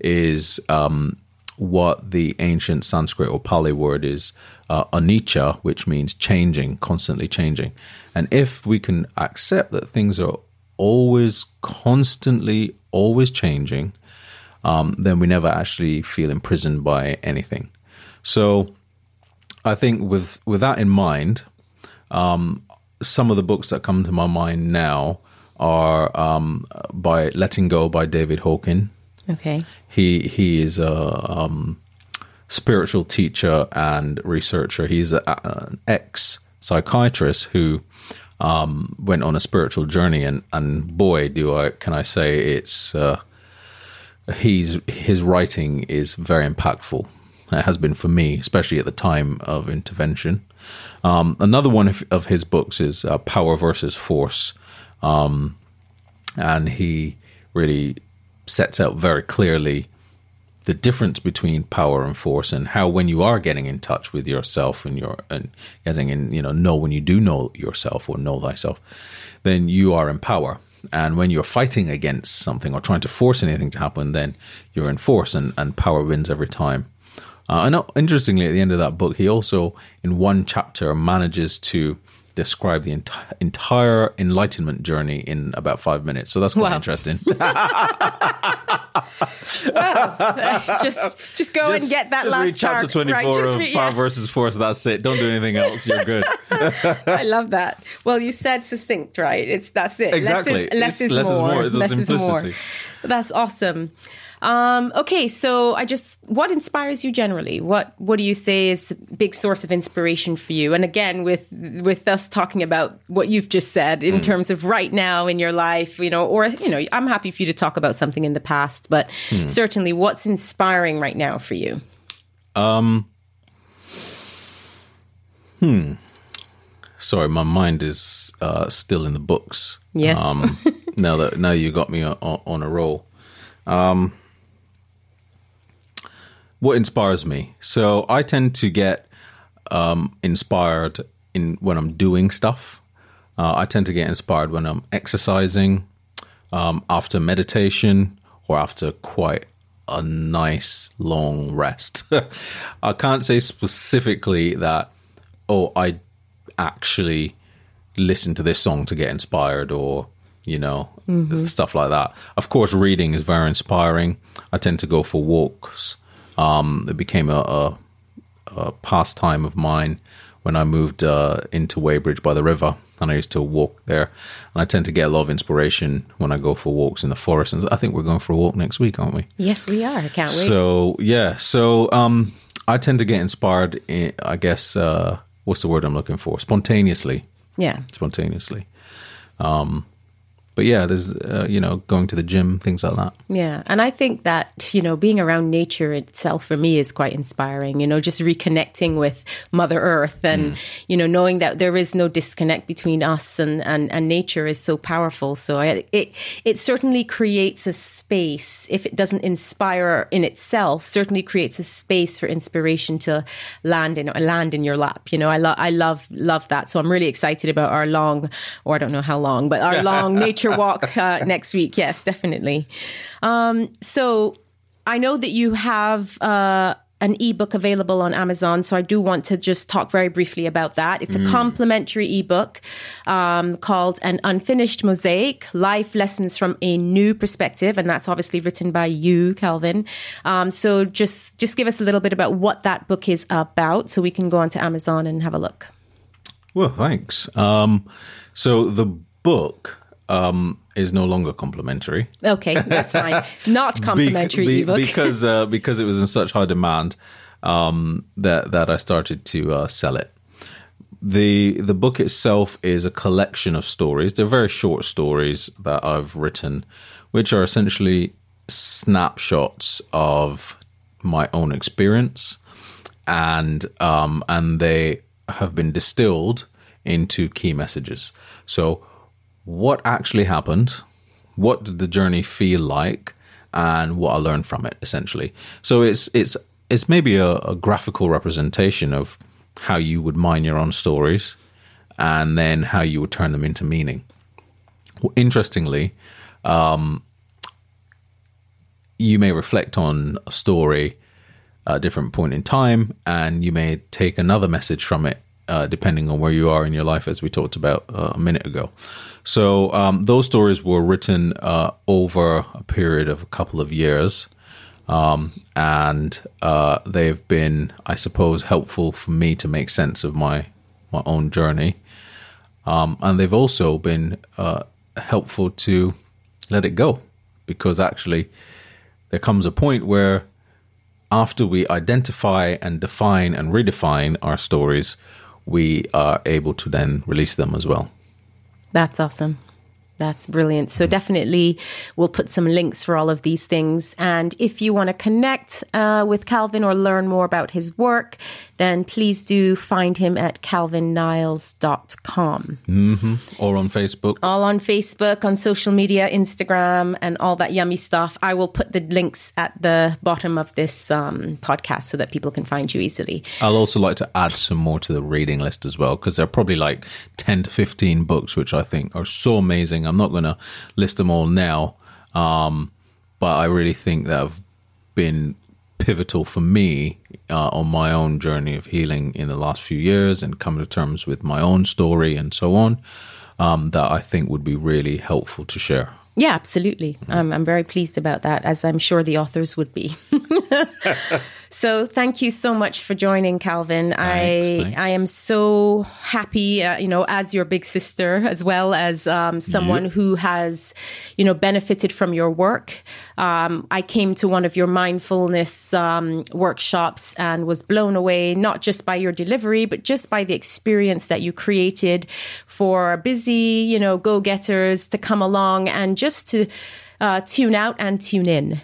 is um, what the ancient Sanskrit or Pali word is uh, anicca, which means changing, constantly changing. And if we can accept that things are always constantly always changing um, then we never actually feel imprisoned by anything. So I think with with that in mind, um, some of the books that come to my mind now are um, by Letting Go by David Hawkins. Okay. He he is a um, spiritual teacher and researcher. He's an ex psychiatrist who um, went on a spiritual journey, and and boy, do I can I say it's uh, he's his writing is very impactful. It has been for me, especially at the time of intervention. Um, another one of, of, his books is uh, Power versus Force, um, and he really sets out very clearly the difference between power and force and how when you are getting in touch with yourself and you're and getting in you know know when you do know yourself or know thyself then you are in power. And when you're fighting against something or trying to force anything to happen then you're in force and, and power wins every time. Uh, I know interestingly at the end of that book he also in one chapter manages to describe the enti- entire enlightenment journey in about five minutes. So that's quite wow. interesting. *laughs* well, just just go just, and get that just last read chapter twenty four right, of read, Power yeah. versus Force. That's it. Don't do anything else. You're good. *laughs* I love that. Well, you said succinct, right? It's that's it. Exactly. Less is, less is, less more. Is more. It's less. Is more. That's awesome. Um, okay, so I just what inspires you generally? What what do you say is a big source of inspiration for you? And again, with with us talking about what you've just said in mm. terms of right now in your life, you know, or you know, I'm happy for you to talk about something in the past, but mm. certainly, what's inspiring right now for you? Um. Hmm. Sorry, my mind is uh, still in the books. Yes. Um, *laughs* now that now you got me on, on a roll. Um, what inspires me. So I tend to get um, inspired in when I'm doing stuff. Uh, I tend to get inspired when I'm exercising, um, after meditation, or after quite a nice long rest. *laughs* I can't say specifically that, oh, I actually listen to this song to get inspired or, you know, mm-hmm. stuff like that. Of course, reading is very inspiring. I tend to go for walks um, it became a, a, a, pastime of mine when I moved uh, into Weybridge by the river, and I used to walk there. And I tend to get a lot of inspiration when I go for walks in the forest. And I think we're going for a walk next week, aren't we? Yes, we are. I can't wait. So yeah, so um, I tend to get inspired. In, I guess uh, what's the word I'm looking for? Spontaneously. Yeah, spontaneously. Um, but yeah, there's uh, you know going to the gym, things like that. Yeah, and I think that you know being around nature itself for me is quite inspiring. You know, just reconnecting with Mother Earth, and mm. you know knowing that there is no disconnect between us and and, and nature is so powerful. So I, it it certainly creates a space if it doesn't inspire in itself. Certainly creates a space for inspiration to land in land in your lap. You know, I love I love love that. So I'm really excited about our long, or I don't know how long, but our *laughs* long nature nature walk uh, *laughs* next week. Yes, definitely. Um, so I know that you have. Uh, an ebook available on Amazon. So I do want to just talk very briefly about that. It's a mm. complimentary ebook um, called An Unfinished Mosaic Life Lessons from a New Perspective. And that's obviously written by you, Calvin. Um, so just, just give us a little bit about what that book is about so we can go onto Amazon and have a look. Well, thanks. Um, so the book um, is no longer complimentary. Okay, that's fine. Not *laughs* complimentary be, be, because uh, *laughs* because it was in such high demand um, that that I started to uh, sell it. the The book itself is a collection of stories. They're very short stories that I've written, which are essentially snapshots of my own experience, and um, and they have been distilled into key messages. So what actually happened, what did the journey feel like, and what I learned from it, essentially. So it's it's it's maybe a, a graphical representation of how you would mine your own stories, and then how you would turn them into meaning. Interestingly, um, you may reflect on a story at a different point in time, and you may take another message from it, uh, depending on where you are in your life, as we talked about uh, a minute ago. So um, those stories were written uh, over a period of a couple of years. Um, and uh, they've been, I suppose, helpful for me to make sense of my my own journey. Um, and they've also been uh, helpful to let it go because actually there comes a point where after we identify and define and redefine our stories, we are able to then release them as well. That's awesome. That's brilliant. So, definitely, we'll put some links for all of these things. And if you want to connect uh, with Calvin or learn more about his work, then please do find him at calvinniles.com. Mm-hmm. Or on Facebook. All on Facebook, on social media, Instagram, and all that yummy stuff. I will put the links at the bottom of this um, podcast so that people can find you easily. I'll also like to add some more to the reading list as well, because there are probably like 10 to 15 books, which I think are so amazing. I'm not going to list them all now, um, but I really think that have been pivotal for me uh, on my own journey of healing in the last few years and coming to terms with my own story and so on. Um, that I think would be really helpful to share. Yeah, absolutely. Um, I'm very pleased about that, as I'm sure the authors would be. *laughs* so, thank you so much for joining, Calvin. Thanks, I thanks. I am so happy, uh, you know, as your big sister, as well as um, someone Yep. who has, you know, benefited from your work. Um, I came to one of your mindfulness um, workshops and was blown away, not just by your delivery, but just by the experience that you created for busy, you know, go getters to come along and just to uh, tune out and tune in.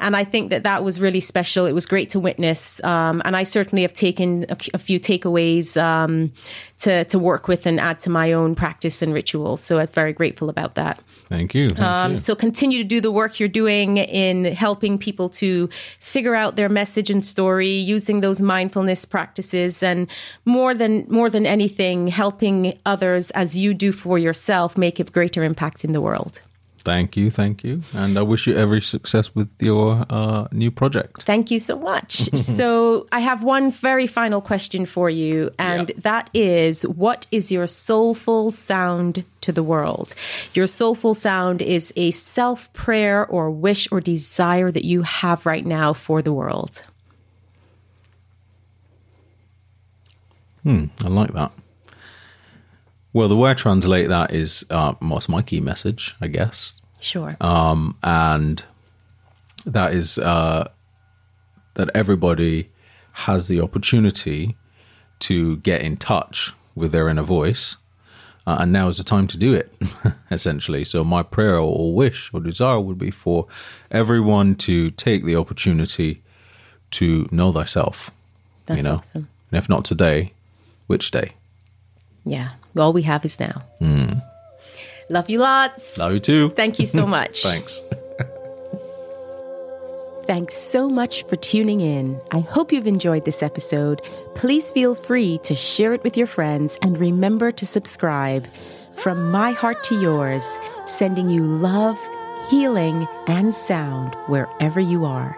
And I think that that was really special. It was great to witness. Um, and I certainly have taken a, a few takeaways um, to, to work with and add to my own practice and rituals. So I was very grateful about that. Thank you. Thank Um, you. so continue to do the work you're doing in helping people to figure out their message and story using those mindfulness practices and more than more than anything helping others as you do for yourself make a greater impact in the world. Thank you. Thank you. And I wish you every success with your uh, new project. Thank you so much. *laughs* so I have one very final question for you and Yeah. that is what is your soulful sound to the world? Your soulful sound is a self prayer or wish or desire that you have right now for the world. Hmm, I like that. Well, the way I translate that is uh, what's my key message, I guess. Sure. um, and that is uh, that everybody has the opportunity to get in touch with their inner voice, uh, and now is the time to do it. *laughs* essentially, so my prayer or wish or desire would be for everyone to take the opportunity to know thyself. That's you know, awesome. and if not today, which day? Yeah. All we have is now. Hmm. Love you lots. Love you too. Thank you so much. *laughs* Thanks. *laughs* Thanks so much for tuning in. I hope you've enjoyed this episode. Please feel free to share it with your friends and remember to subscribe. From my heart to yours, sending you love, healing, and sound wherever you are.